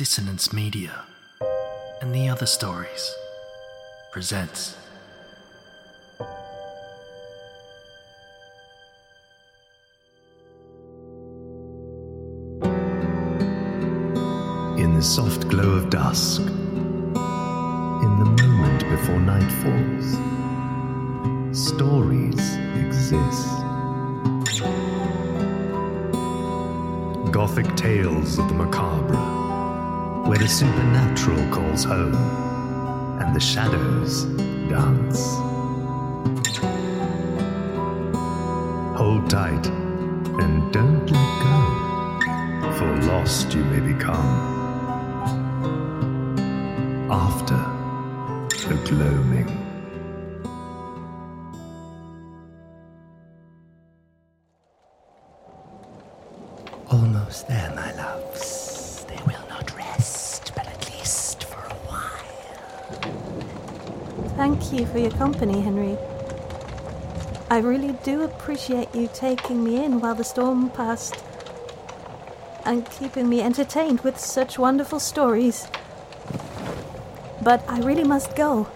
Dissonance Media and the Other Stories presents. In the soft glow of dusk, in the moment before night falls, stories exist. Gothic tales of the macabre, where the supernatural calls home and the shadows dance. Hold tight and don't let go, for lost you may become after the gloaming. Almost there, my loves. They will Thank you for your company, Henry. I really do appreciate you taking me in while the storm passed and keeping me entertained with such wonderful stories. But I really must go.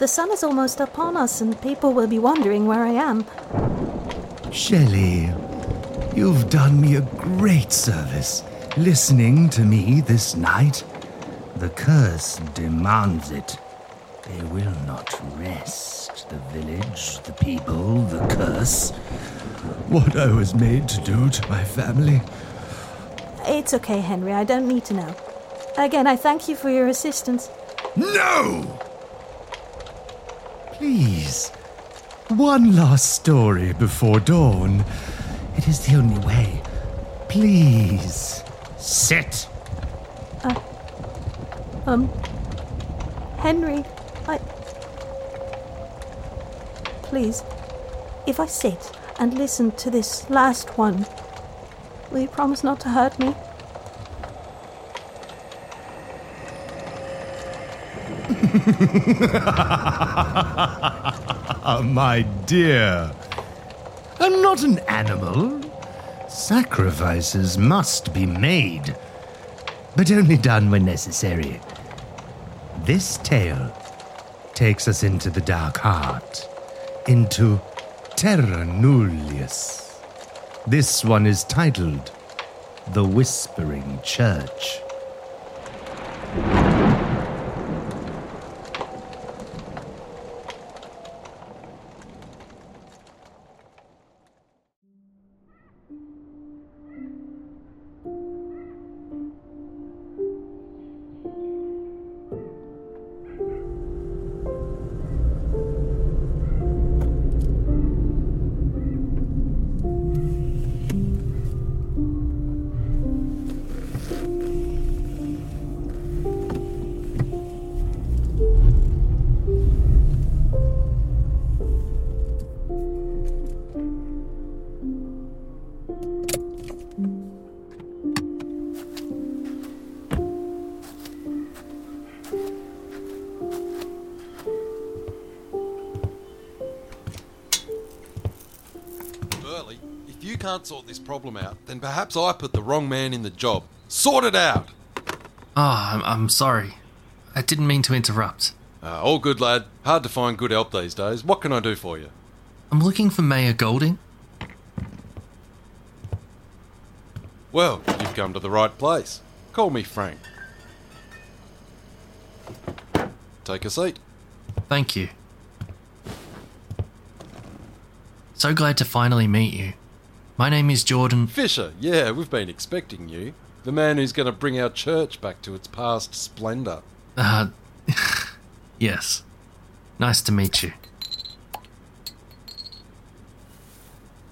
The sun is almost upon us, and people will be wondering where I am. Shelly, you've done me a great service listening to me this night. The curse demands it. They will not rest. The village, the people, the curse. What I was made to do to my family. It's okay, Henry. I don't need to know. Again, I thank you for your assistance. No! Please. One last story before dawn. It is the only way. Please. Sit. Um, Henry, I. Please, if I sit and listen to this last one, will you promise not to hurt me? Ah, my dear. I'm not an animal. Sacrifices must be made, but only done when necessary. This tale takes us into the dark heart, into Terra Nullius. This one is titled The Whispering Church. You can't sort this problem out, then perhaps I put the wrong man in the job. Sort it out! Ah, I'm, I'm sorry. I didn't mean to interrupt. Uh, all good, lad. Hard to find good help these days. What can I do for you? I'm looking for Mayor Golding. Well, you've come to the right place. Call me Frank. Take a seat. Thank you. So glad to finally meet you. My name is Jordan. Fisher, yeah, we've been expecting you. The man who's going to bring our church back to its past splendour. Uh, yes. Nice to meet you.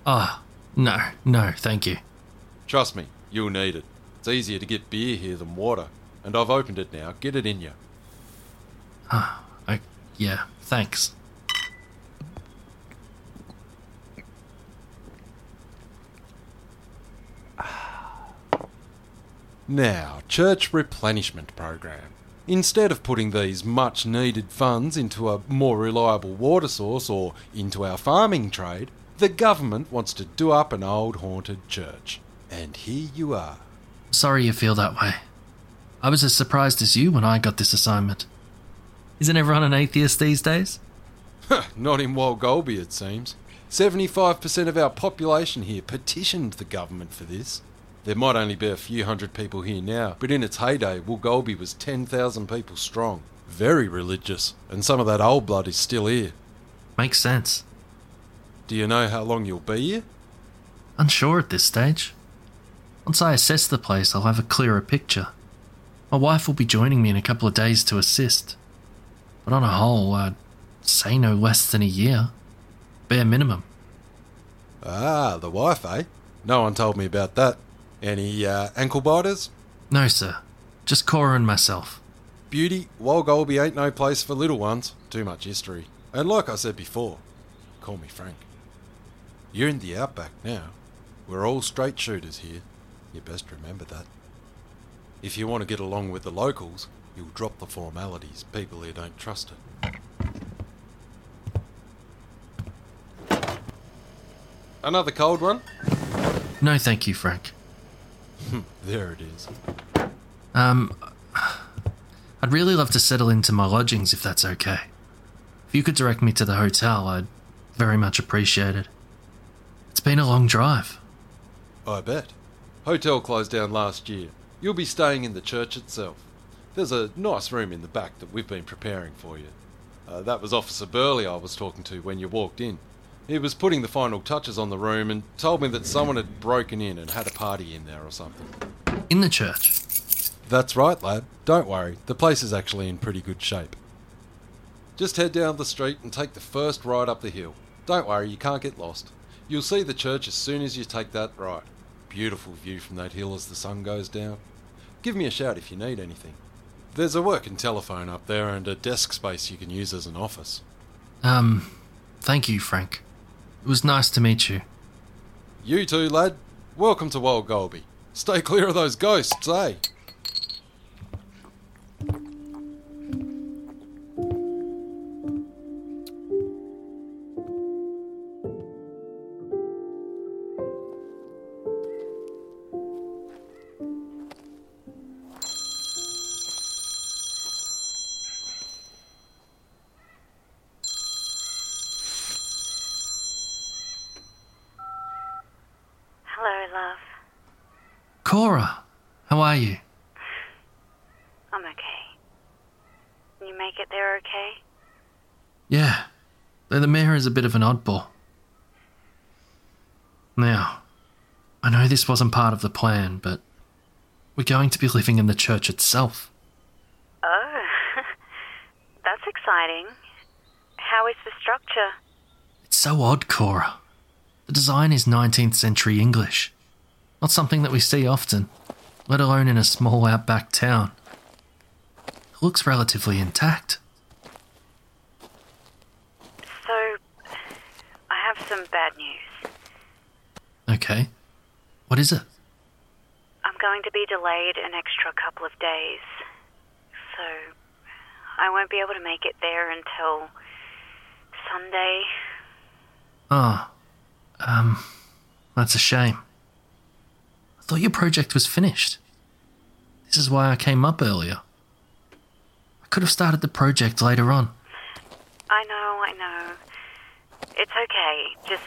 Ah, no, no, thank you. Trust me, you'll need it. It's easier to get beer here than water. And I've opened it now. Get it in you. I, yeah, thanks. Now, church replenishment program. Instead of putting these much needed funds into a more reliable water source or into our farming trade, the government wants to do up an old haunted church. And here you are. Sorry you feel that way. I was as surprised as you when I got this assignment. Isn't everyone an atheist these days? Not in Walgolby, it seems. 75% of our population here petitioned the government for this. There might only be a few hundred people here now, but in its heyday, Walgolby was 10,000 people strong. Very religious, and some of that old blood is still here. Makes sense. Do you know how long you'll be here? Unsure at this stage. Once I assess the place, I'll have a clearer picture. My wife will be joining me in a couple of days to assist. But on a whole, I'd say no less than a year. Bare minimum. Ah, the wife, eh? No one told me about that. Any uh, ankle biters? No, sir. Just Cora and myself. Beauty, Walgolby ain't no place for little ones. Too much history. And like I said before, call me Frank. You're in the outback now. We're all straight shooters here. You best remember that. If you want to get along with the locals, you'll drop the formalities. People here don't trust it. Another cold one? No, thank you, Frank. There it is. Um, I'd really love to settle into my lodgings if that's okay. If you could direct me to the hotel, I'd very much appreciate it. It's been a long drive. I bet. Hotel closed down last year. You'll be staying in the church itself. There's a nice room in the back that we've been preparing for you. Uh, that was Officer Burleigh I was talking to when you walked in. He was putting the final touches on the room and told me that someone had broken in and had a party in there or something. In the church. That's right, lad. Don't worry, the place is actually in pretty good shape. Just head down the street and take the first right up the hill. Don't worry, you can't get lost. You'll see the church as soon as you take that right. Beautiful view from that hill as the sun goes down. Give me a shout if you need anything. There's a working telephone up there and a desk space you can use as an office. Um, thank you, Frank. It was nice to meet you. You too, lad. Welcome to Wild Golby. Stay clear of those ghosts, eh? Make it there okay? Yeah, though the mayor is a bit of an oddball. Now, I know this wasn't part of the plan, but we're going to be living in the church itself. Oh, that's exciting. How is the structure? It's so odd, Cora. The design is 19th century English. Not something that we see often, let alone in a small outback town. Looks relatively intact. So, I have some bad news. Okay. What is it? I'm going to be delayed an extra couple of days. So, I won't be able to make it there until Sunday. Ah, um, that's a shame. I thought your project was finished. This is why I came up earlier. Could have started the project later on. I know, I know. It's okay. Just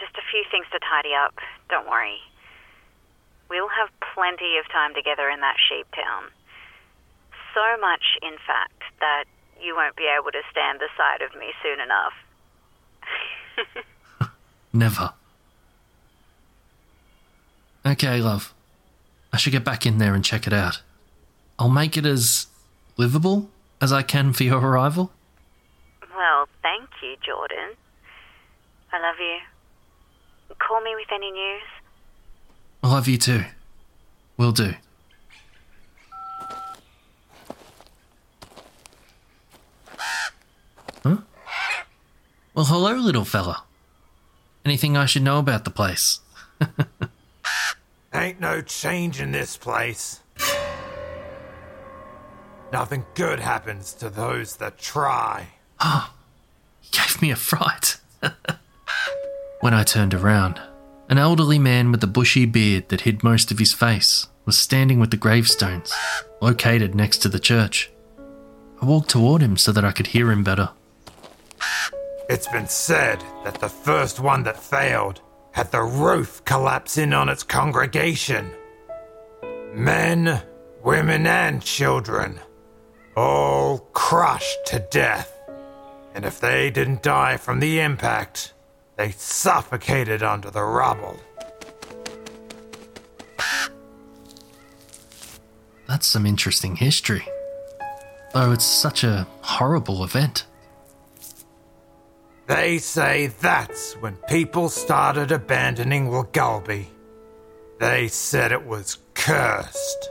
just a few things to tidy up. Don't worry. We'll have plenty of time together in that sheep town. So much, in fact, that you won't be able to stand the sight of me soon enough. Never. Okay, love. I should get back in there and check it out. I'll make it as livable as I can for your arrival. Well, thank you, Jordan. I love you. call me with any news. I love you too. Will do. Huh? Well, hello, little fella. Anything I should know about the place? Ain't no change in this place. Nothing good happens to those that try. Ah, He gave me a fright. when I turned around, an elderly man with a bushy beard that hid most of his face was standing with the gravestones, located next to the church. I walked toward him so that I could hear him better. It's been said that the first one that failed had the roof collapse in on its congregation. Men, women, and children, all crushed to death. And if they didn't die from the impact, they suffocated under the rubble. That's some interesting history. Though it's such a horrible event. They say that's when people started abandoning Wagulby. They said it was cursed.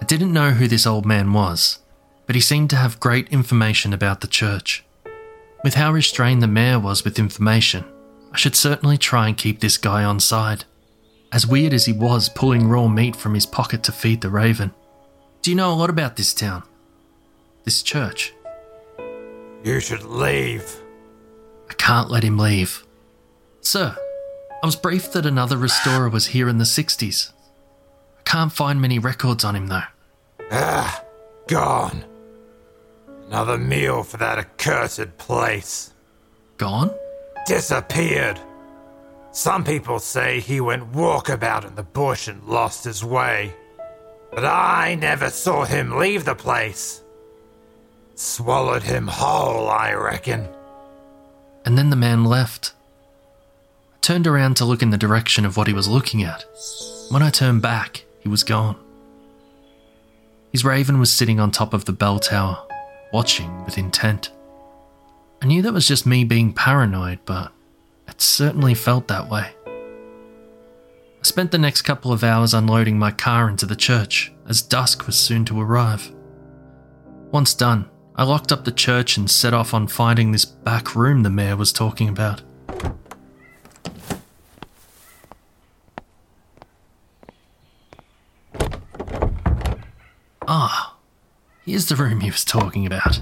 I didn't know who this old man was, but he seemed to have great information about the church. With how restrained the mayor was with information, I should certainly try and keep this guy on side. As weird as he was pulling raw meat from his pocket to feed the raven. Do you know a lot about this town? This church? You should leave. I can't let him leave. Sir, I was briefed that another restorer was here in the 60s. I can't find many records on him though. Ah, gone. Another meal for that accursed place. Gone? Disappeared. Some people say he went walkabout in the bush and lost his way. But I never saw him leave the place. Swallowed him whole, I reckon. And then the man left. I turned around to look in the direction of what he was looking at. When I turned back, he was gone. His raven was sitting on top of the bell tower, watching with intent. I knew that was just me being paranoid, but it certainly felt that way. I spent the next couple of hours unloading my car into the church, as dusk was soon to arrive. Once done, I locked up the church and set off on finding this back room the mayor was talking about. Ah, here's the room he was talking about.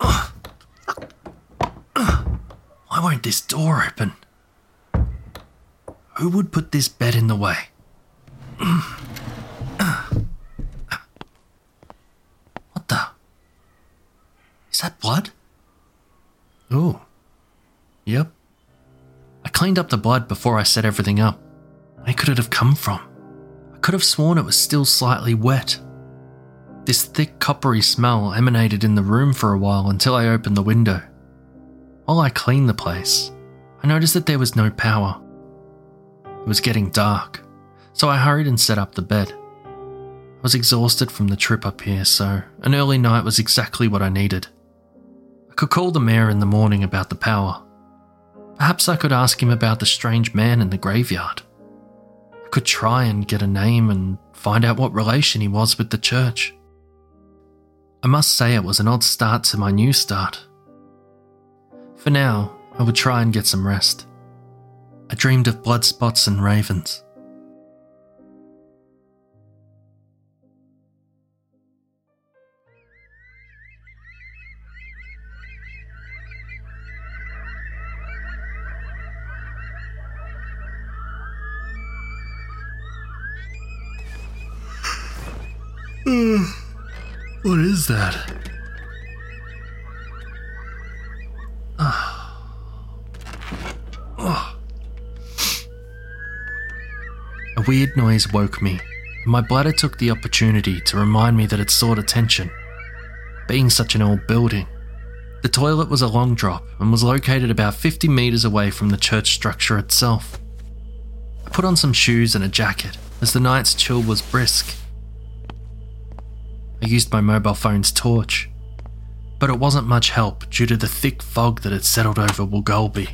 Why won't this door open? Who would put this bed in the way? What the? Is that blood? Oh. Yep. I cleaned up the blood before I set everything up. Where could it have come from? Could have sworn it was still slightly wet. This thick coppery smell emanated in the room for a while until I opened the window. While I cleaned the place, I noticed that there was no power. It was getting dark, so I hurried and set up the bed. I was exhausted from the trip up here, so an early night was exactly what I needed. I could call the mayor in the morning about the power. Perhaps I could ask him about the strange man in the graveyard. Could try and get a name and find out what relation he was with the church. I must say it was an odd start to my new start. For now, I would try and get some rest. I dreamed of blood spots and ravens. What is that? Ah. Ah. A weird noise woke me, my bladder took the opportunity to remind me that it sought attention. Being such an old building, the toilet was a long drop and was located about 50 metres away from the church structure itself. I put on some shoes and a jacket as the night's chill was brisk. I used my mobile phone's torch. But it wasn't much help due to the thick fog that had settled over Woolgolby.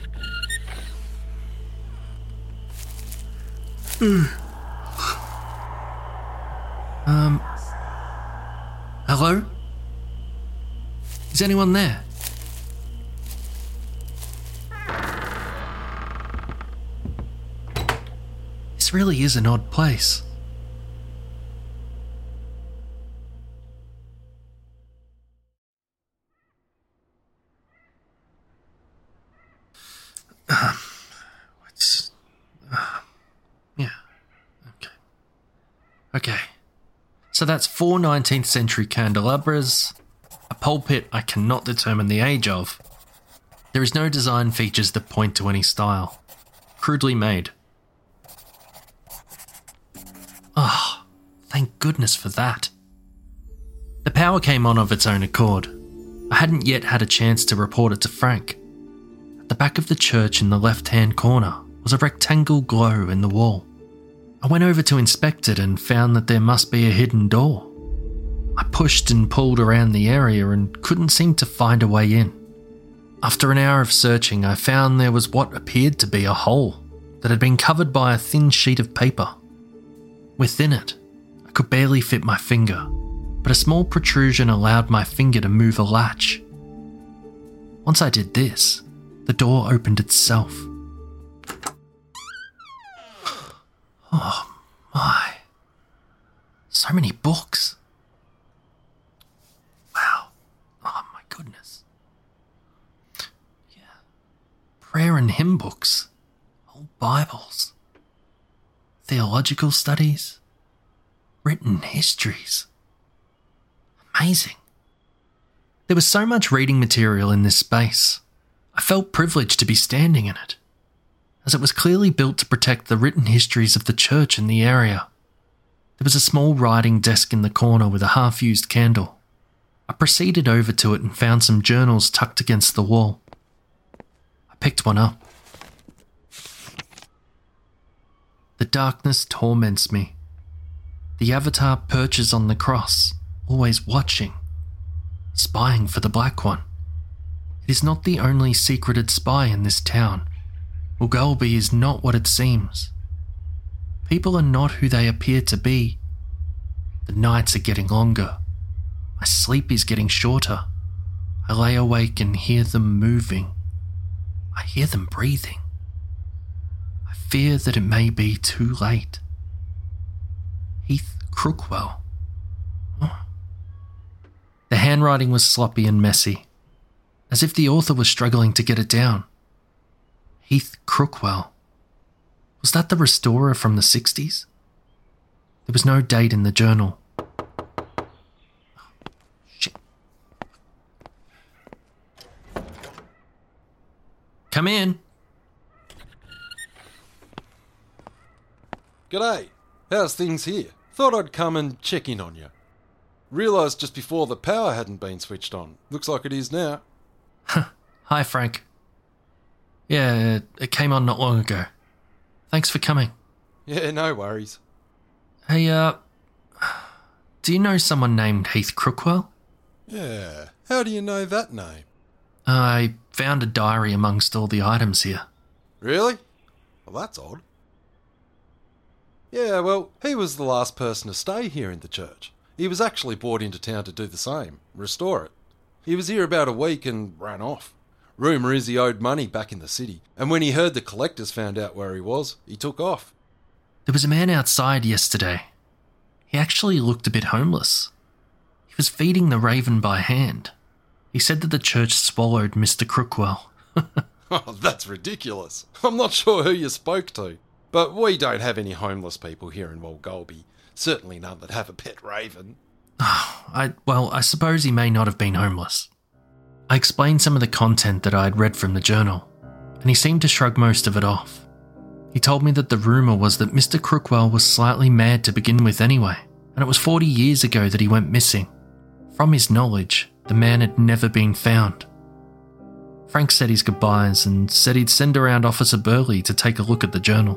um. Hello? Is anyone there? This really is an odd place. Okay. So that's four 19th century candelabras, a pulpit I cannot determine the age of. There is no design features that point to any style. Crudely made. Ah, oh, thank goodness for that. The power came on of its own accord. I hadn't yet had a chance to report it to Frank. At the back of the church in the left hand corner was a rectangle glow in the wall. I went over to inspect it and found that there must be a hidden door. I pushed and pulled around the area and couldn't seem to find a way in. After an hour of searching, I found there was what appeared to be a hole that had been covered by a thin sheet of paper. Within it, I could barely fit my finger, but a small protrusion allowed my finger to move a latch. Once I did this, the door opened itself. Oh my. So many books. Wow. Oh my goodness. Yeah. Prayer and hymn books. Old Bibles. Theological studies. Written histories. Amazing. There was so much reading material in this space. I felt privileged to be standing in it as it was clearly built to protect the written histories of the church in the area. There was a small writing desk in the corner with a half used candle. I proceeded over to it and found some journals tucked against the wall. I picked one up. The darkness torments me. The avatar perches on the cross, always watching, spying for the Black One. It is not the only secreted spy in this town. Ugalbi is not what it seems. People are not who they appear to be. The nights are getting longer. My sleep is getting shorter. I lay awake and hear them moving. I hear them breathing. I fear that it may be too late. Heath Crookwell. Oh. The handwriting was sloppy and messy, as if the author was struggling to get it down. Heath Crookwell. Was that the restorer from the 60s? There was no date in the journal. Shit. Come in. G'day. How's things here? Thought I'd come and check in on you. Realised just before the power hadn't been switched on. Looks like it is now. Hi, Frank. Yeah, it came on not long ago. Thanks for coming. Yeah, no worries. Hey, uh, do you know someone named Heath Crookwell? Yeah, how do you know that name? I found a diary amongst all the items here. Really? Well, that's odd. Yeah, well, he was the last person to stay here in the church. He was actually brought into town to do the same, restore it. He was here about a week and ran off. Rumour is he owed money back in the city, and when he heard the collectors found out where he was, he took off. There was a man outside yesterday. He actually looked a bit homeless. He was feeding the raven by hand. He said that the church swallowed Mr. Crookwell. oh, that's ridiculous. I'm not sure who you spoke to, but we don't have any homeless people here in Wolgolby. Certainly none that have a pet raven. I well, I suppose he may not have been homeless. I explained some of the content that I had read from the journal, and he seemed to shrug most of it off. He told me that the rumour was that Mr. Crookwell was slightly mad to begin with anyway, and it was 40 years ago that he went missing. From his knowledge, the man had never been found. Frank said his goodbyes and said he'd send around Officer Burleigh to take a look at the journal.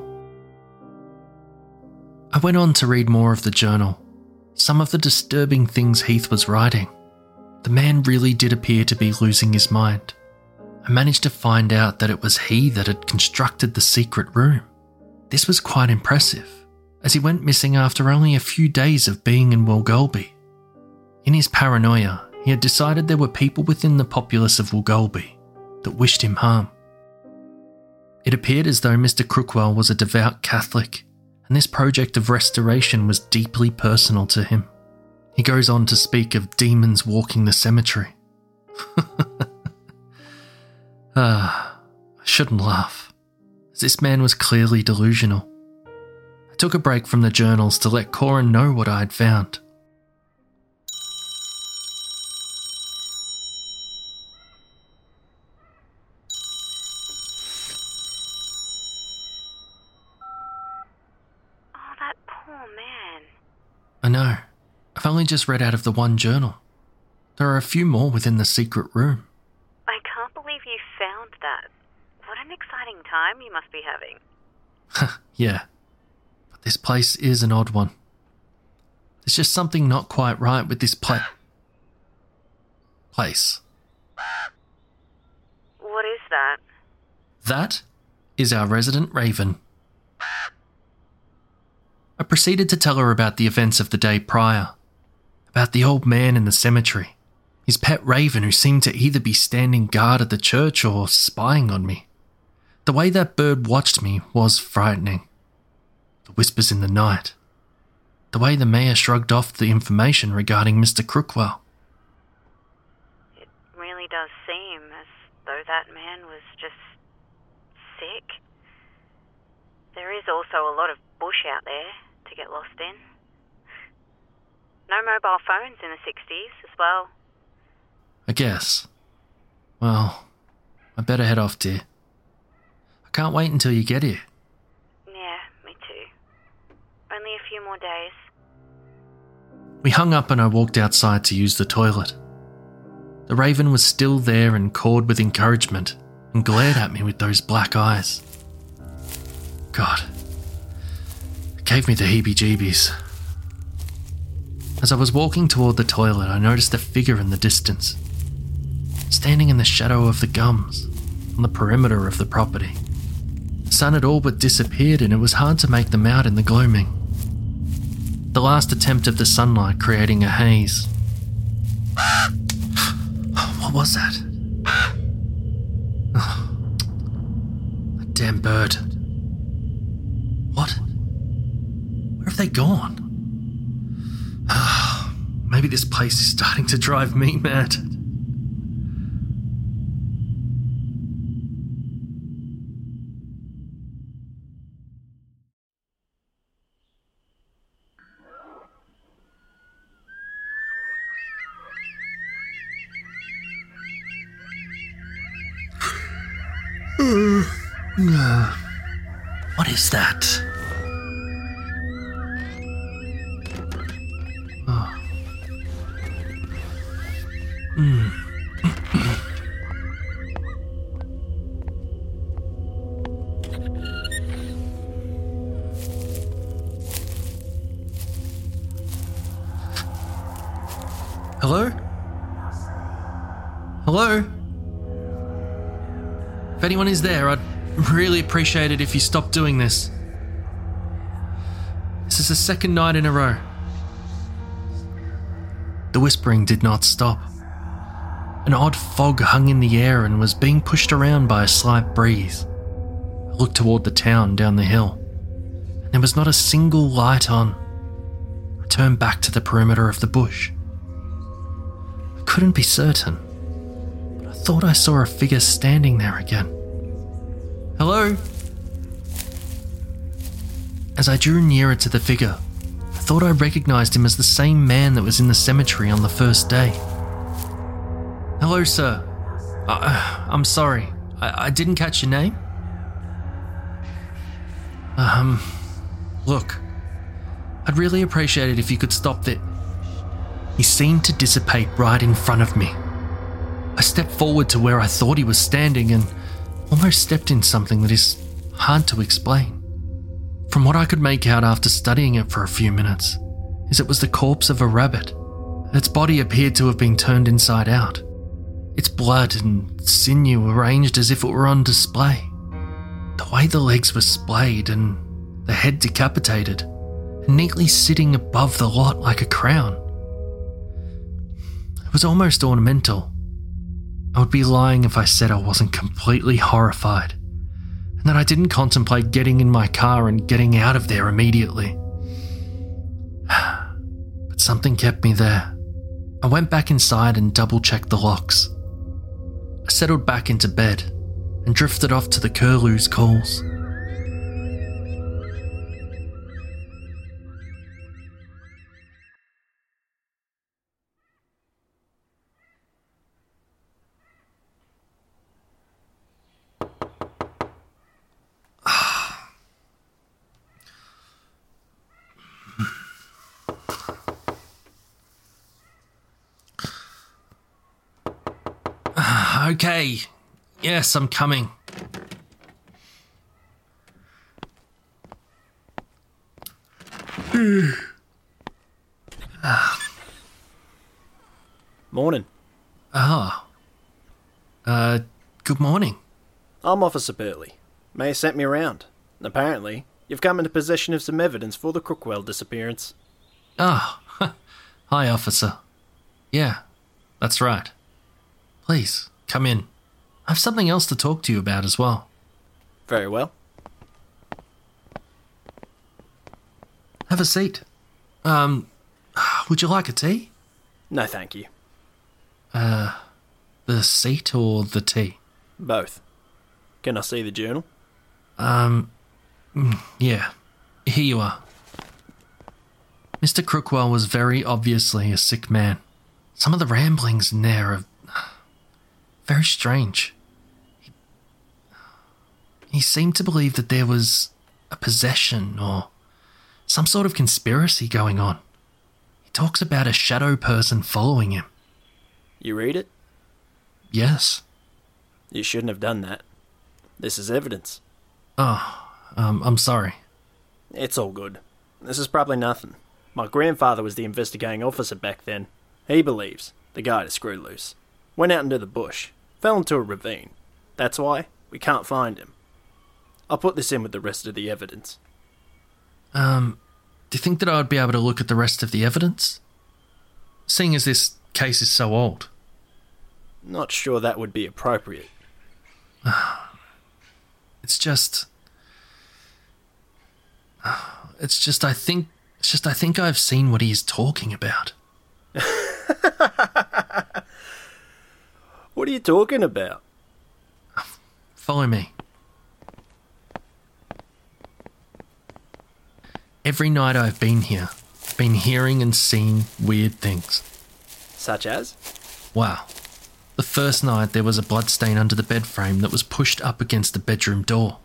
I went on to read more of the journal, some of the disturbing things Heath was writing. The man really did appear to be losing his mind. I managed to find out that it was he that had constructed the secret room. This was quite impressive, as he went missing after only a few days of being in Woolgolby. In his paranoia, he had decided there were people within the populace of Woolgolby that wished him harm. It appeared as though Mr. Crookwell was a devout Catholic, and this project of restoration was deeply personal to him. He goes on to speak of demons walking the cemetery. ah, I shouldn't laugh, this man was clearly delusional. I took a break from the journals to let Cora know what I had found. Oh, that poor man. I know. I've only just read out of the one journal. There are a few more within the secret room. I can't believe you found that. What an exciting time you must be having. yeah. But this place is an odd one. There's just something not quite right with this pla- place. What is that? That is our resident raven. I proceeded to tell her about the events of the day prior, about the old man in the cemetery, his pet raven who seemed to either be standing guard at the church or spying on me. The way that bird watched me was frightening. The whispers in the night. The way the mayor shrugged off the information regarding Mr. Crookwell. It really does seem as though that man was just sick. There is also a lot of bush out there to get lost in. No mobile phones in the 60s as well. I guess. Well, I better head off, dear. I can't wait until you get here. Yeah, me too. Only a few more days. We hung up and I walked outside to use the toilet. The raven was still there and cawed with encouragement and glared at me with those black eyes. God, it gave me the heebie jeebies. As I was walking toward the toilet, I noticed a figure in the distance, standing in the shadow of the gums on the perimeter of the property. The sun had all but disappeared and it was hard to make them out in the gloaming the last attempt of the sunlight creating a haze. What was that? That damn bird. What? Where have they gone? Maybe this place is starting to drive me mad. What is that? Hello? Hello? If anyone is there, I'd really appreciate it if you stopped doing this. This is the second night in a row. The whispering did not stop. An odd fog hung in the air and was being pushed around by a slight breeze. I looked toward the town down the hill. And there was not a single light on. I turned back to the perimeter of the bush. I couldn't be certain, but I thought I saw a figure standing there again. Hello? As I drew nearer to the figure, I thought I recognized him as the same man that was in the cemetery on the first day. Hello, sir. Uh, I'm sorry. I, I didn't catch your name? Um, look, I'd really appreciate it if you could stop that. He seemed to dissipate right in front of me. I stepped forward to where I thought he was standing and almost stepped in something that is hard to explain. From what I could make out after studying it for a few minutes, is it was the corpse of a rabbit. Its body appeared to have been turned inside out. Its blood and sinew arranged as if it were on display. The way the legs were splayed and the head decapitated, neatly sitting above the lot like a crown. It was almost ornamental. I would be lying if I said I wasn't completely horrified, and that I didn't contemplate getting in my car and getting out of there immediately. But something kept me there. I went back inside and double checked the locks. I settled back into bed and drifted off to the curlew's calls. I'm coming. Morning. Ah. Uh, good morning. I'm Officer Burleigh. Mayor sent me around. Apparently, you've come into possession of some evidence for the Crookwell disappearance. Ah. Hi, officer. Yeah, that's right. Please, come in. I have something else to talk to you about as well. Very well. Have a seat. Um, would you like a tea? No, thank you. Uh, the seat or the tea? Both. Can I see the journal? Um, mm, yeah. Here you are. Mr. Crookwell was very obviously a sick man. Some of the ramblings in there are very strange. He, seemed to believe that there was a possession or some sort of conspiracy going on. He talks about a shadow person following him. You read it? Yes. You shouldn't have done that. This is evidence. Oh, um, I'm sorry. It's all good. This is probably nothing. My grandfather was the investigating officer back then. He believes the guy to screw loose. Went out into the bush, fell into a ravine. That's why we can't find him. I'll put this in with the rest of the evidence. Um, do you think that I would be able to look at the rest of the evidence? Seeing as this case is so old. Not sure that would be appropriate. It's just. It's just, I think. It's just, I think I've seen what he's talking about. What are you talking about? Follow me. Every night I've been here, been hearing and seeing weird things. Such as? Wow. The first night there was a bloodstain under the bed frame that was pushed up against the bedroom door.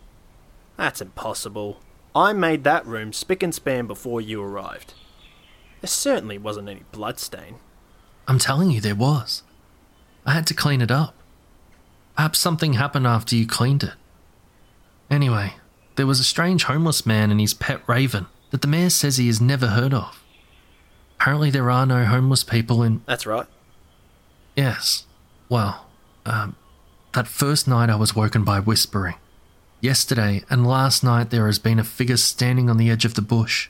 That's impossible. I made that room spick and span before you arrived. There certainly wasn't any bloodstain. I'm telling you, there was. I had to clean it up. Perhaps something happened after you cleaned it. Anyway, there was a strange homeless man and his pet raven that the mayor says he has never heard of. Apparently, there are no homeless people in. That's right. Yes. Well, um, that first night I was woken by whispering. Yesterday and last night there has been a figure standing on the edge of the bush.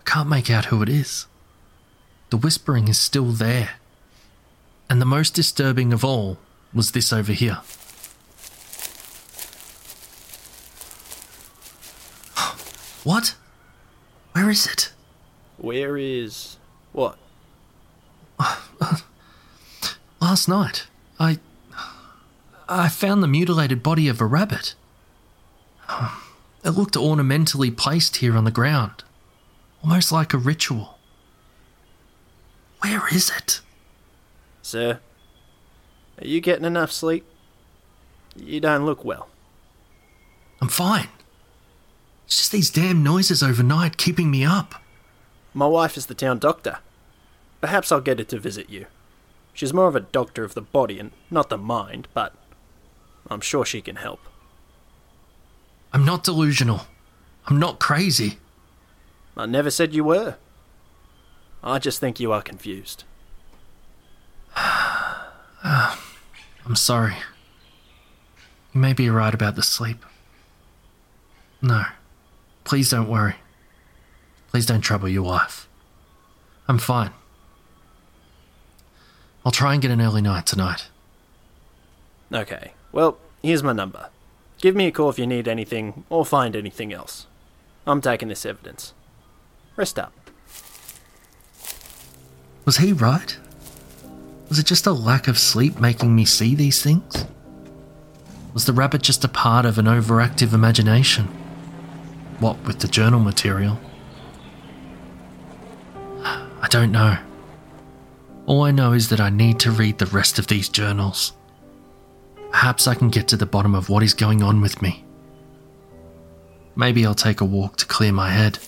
I can't make out who it is. The whispering is still there. And the most disturbing of all was this over here. What? Where is it? Where is. What? Last night, I. I found the mutilated body of a rabbit. It looked ornamentally placed here on the ground, almost like a ritual. Where is it? Sir? Are you getting enough sleep? You don't look well. I'm fine. It's just these damn noises overnight keeping me up. My wife is the town doctor. Perhaps I'll get her to visit you. She's more of a doctor of the body and not the mind, but I'm sure she can help. I'm not delusional. I'm not crazy. I never said you were. I just think you are confused. I'm sorry. You may be right about the sleep. No, please don't worry. Please don't trouble your wife. I'm fine. I'll try and get an early night tonight. Okay, well, here's my number. Give me a call if you need anything or find anything else. I'm taking this evidence. Rest up. Was he right? Was it just a lack of sleep making me see these things? Was the rabbit just a part of an overactive imagination? What with the journal material? I don't know. All I know is that I need to read the rest of these journals. Perhaps I can get to the bottom of what is going on with me. Maybe I'll take a walk to clear my head.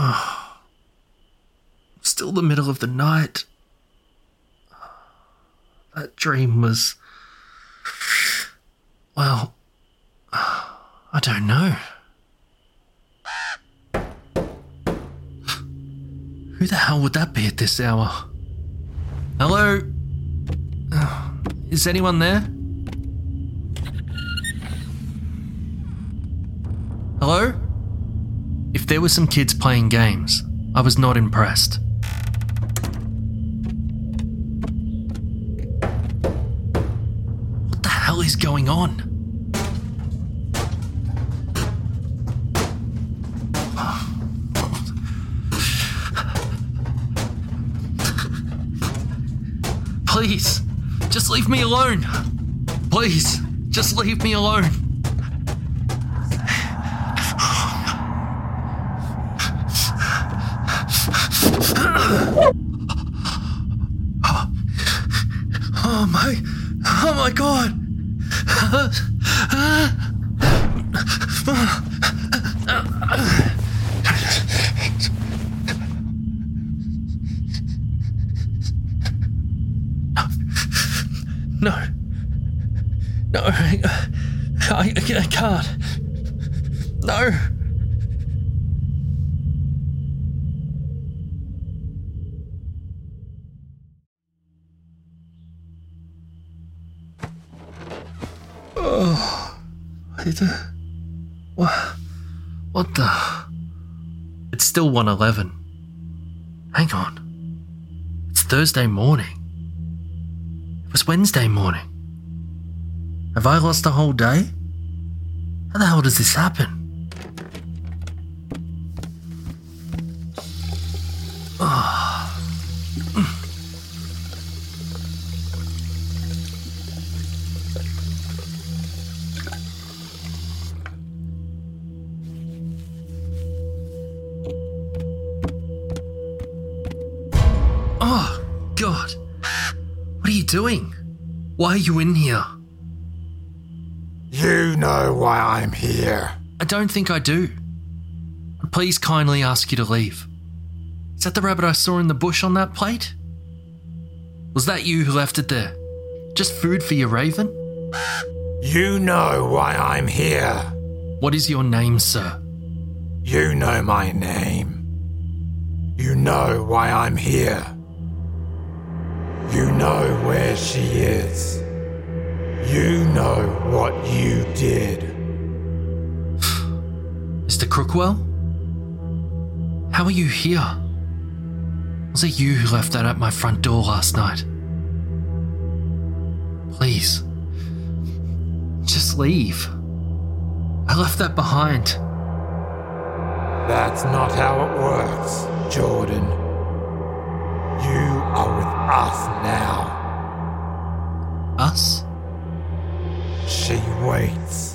Oh. Still the middle of the night. That dream was. Well, I don't know. Who the hell would that be at this hour? Hello? Is anyone there? Hello? If there were some kids playing games, I was not impressed. What the hell is going on? Please, just leave me alone. Please, just leave me alone. Oh my, oh my god. No. No, I, I, I can't. No. Oh, it, uh, what, what the? It's still 111. Hang on. It's Thursday morning. It was Wednesday morning. Have I lost a whole day? How the hell does this happen? Ah. Oh, God. What are you doing? Why are you in here? Why I'm here. I don't think I do. Please kindly ask you to leave. Is that the rabbit I saw in the bush on that plate? Was that you who left it there? Just food for your raven? You know why I'm here. What is your name, sir? You know my name. You know why I'm here. You know where she is. You know what you did. Crookwell? How are you here? Was it you who left that at my front door last night? Please. Just leave. I left that behind. That's not how it works, Jordan. You are with us now. Us? She waits.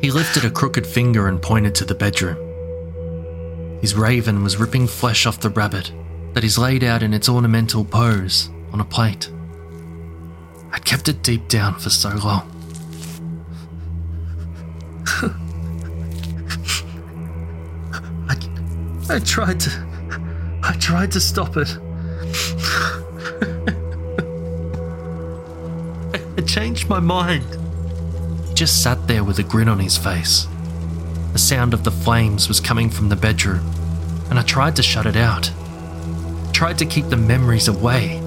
He lifted a crooked finger and pointed to the bedroom. His raven was ripping flesh off the rabbit that is laid out in its ornamental pose on a plate. I'd kept it deep down for so long. I, I tried to. I tried to stop it. I changed my mind. Just sat there with a grin on his face. The sound of the flames was coming from the bedroom, and I tried to shut it out. Tried to keep the memories away,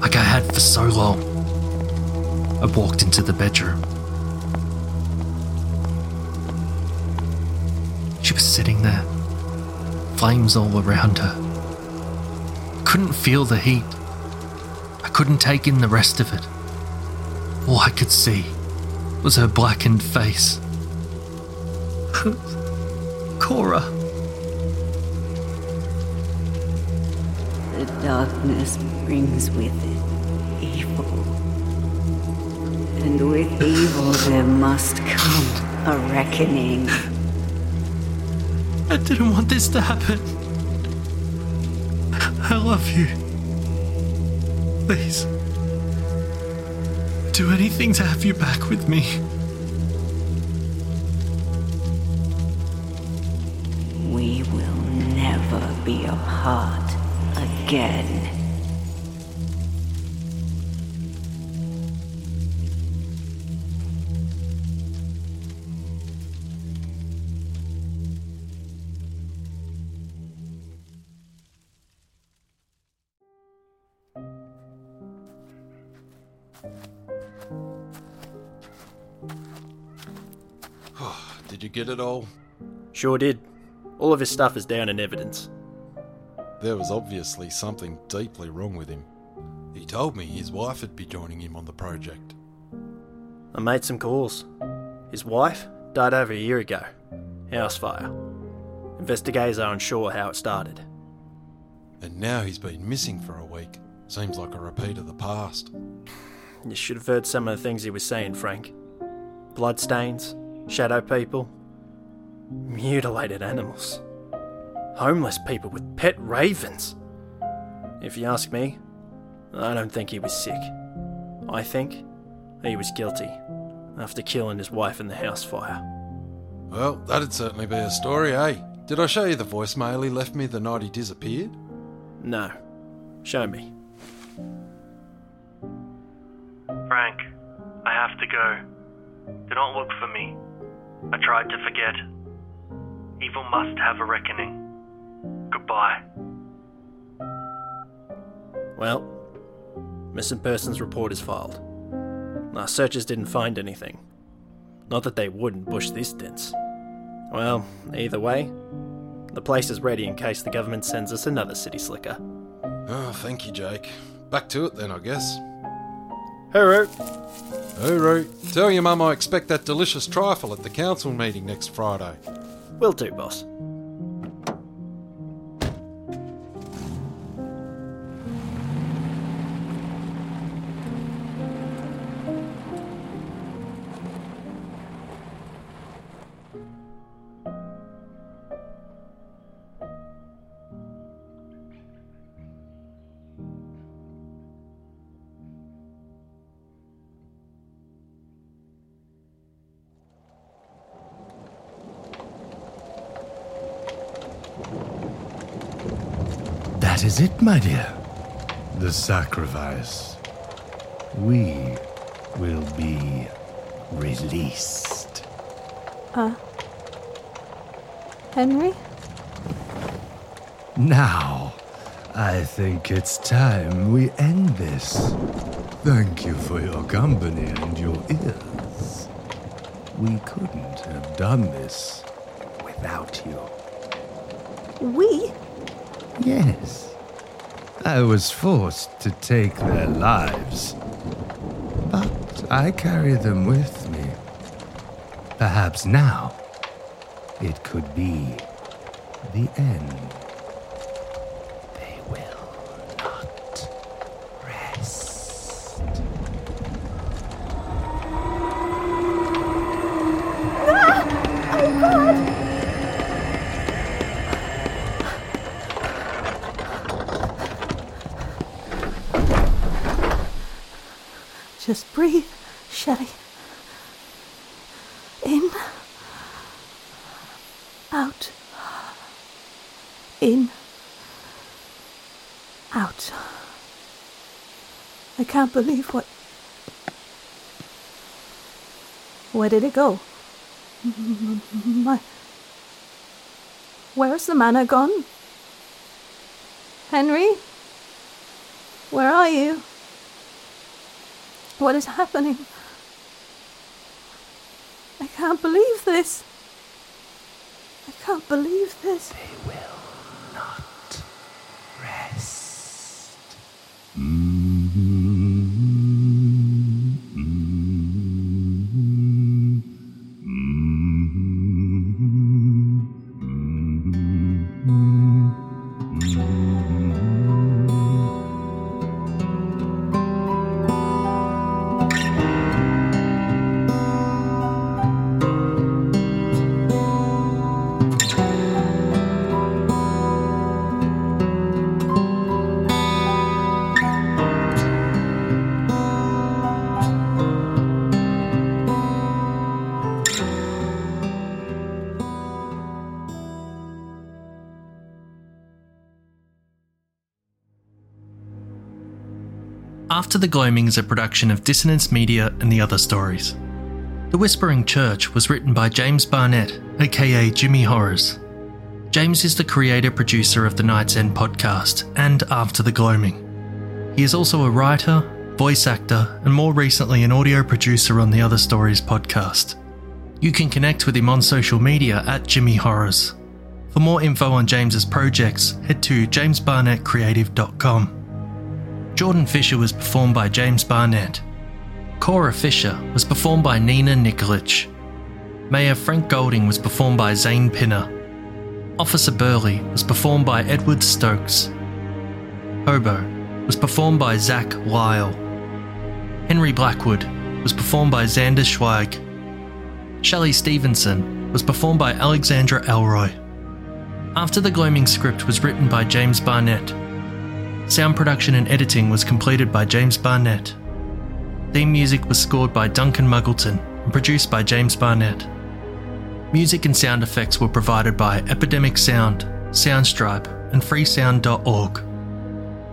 like I had for so long. I walked into the bedroom. She was sitting there, flames all around her. I couldn't feel the heat. I couldn't take in the rest of it. All I could see was her blackened face. Cora. The darkness brings with it evil. And with evil there must come a reckoning. I didn't want this to happen. I love you. Please. Do anything to have you back with me. We will never be apart again. Did it all? Sure did. All of his stuff is down in evidence. There was obviously something deeply wrong with him. He told me his wife would be joining him on the project. I made some calls. His wife died over a year ago. House fire. Investigators are unsure how it started. And now he's been missing for a week. Seems like a repeat of the past. You should have heard some of the things he was saying, Frank. Bloodstains, shadow people, mutilated animals, homeless people with pet ravens. If you ask me, I don't think he was sick. I think he was guilty after killing his wife in the house fire. Well, that'd certainly be a story, eh? Did I show you the voicemail he left me the night he disappeared? No. Show me. Frank, I have to go. Do not look for me. I tried to forget. Evil must have a reckoning. Goodbye. Well, missing persons report is filed. Our searchers didn't find anything. Not that they wouldn't bush this dense. Well, either way, the place is ready in case the government sends us another city slicker. Oh, thank you, Jake. Back to it then, I guess. Hooroo! Hooroo. Tell your mum I expect that delicious trifle at the council meeting next Friday. Will do, boss. My dear. The sacrifice. We will be released. Uh. Henry? Now, I think it's time we end this. Thank you for your company and your ears. We couldn't have done this without you. We? Yes. I was forced to take their lives. But I carry them with me. Perhaps now it could be the end. Just breathe, Shelly. In. Out. In. Out. I can't believe what. Where did it go? My. Where's the manna gone? Henry? Where are you? What is happening? I can't believe this. I can't believe this. After the Gloaming is a production of Dissonance Media and the Other Stories. The Whispering Church was written by James Barnett, aka Jimmy Horrors. James is the creator producer of the Night's End podcast and After the Gloaming. He is also a writer, voice actor, and more recently an audio producer on the Other Stories podcast. You can connect with him on social media at Jimmy Horrors. For more info on James's projects, head to jamesbarnettcreative.com. Jordan Fisher was performed by James Barnett. Cora Fisher was performed by Nina Nikolic. Mayor Frank Golding was performed by Zane Pinner. Officer Burleigh was performed by Edward Stokes. Hobo was performed by Zach Lyall. Henry Blackwood was performed by Xander Zweig. Shelly Stevenson was performed by Alexandra Elroy. After the Gloaming script was written by James Barnett. Sound production and editing was completed by James Barnett. Theme music was scored by Duncan Muggleton and produced by James Barnett. Music and sound effects were provided by Epidemic Sound, Soundstripe, and freesound.org.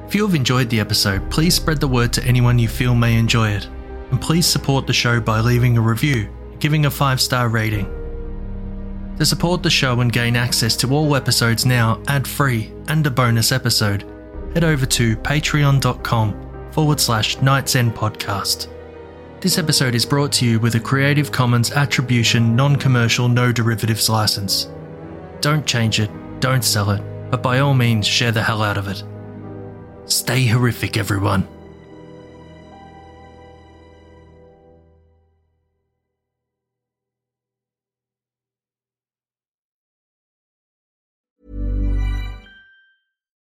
If you have enjoyed the episode, please spread the word to anyone you feel may enjoy it, and please support the show by leaving a review and giving a 5 star rating. To support the show and gain access to all episodes now ad free and a bonus episode, head over to patreon.com forward slash Night's End podcast. This episode is brought to you with a Creative Commons Attribution Non Commercial No Derivatives license. Don't change it, don't sell it, but by all means share the hell out of it. Stay horrific, everyone.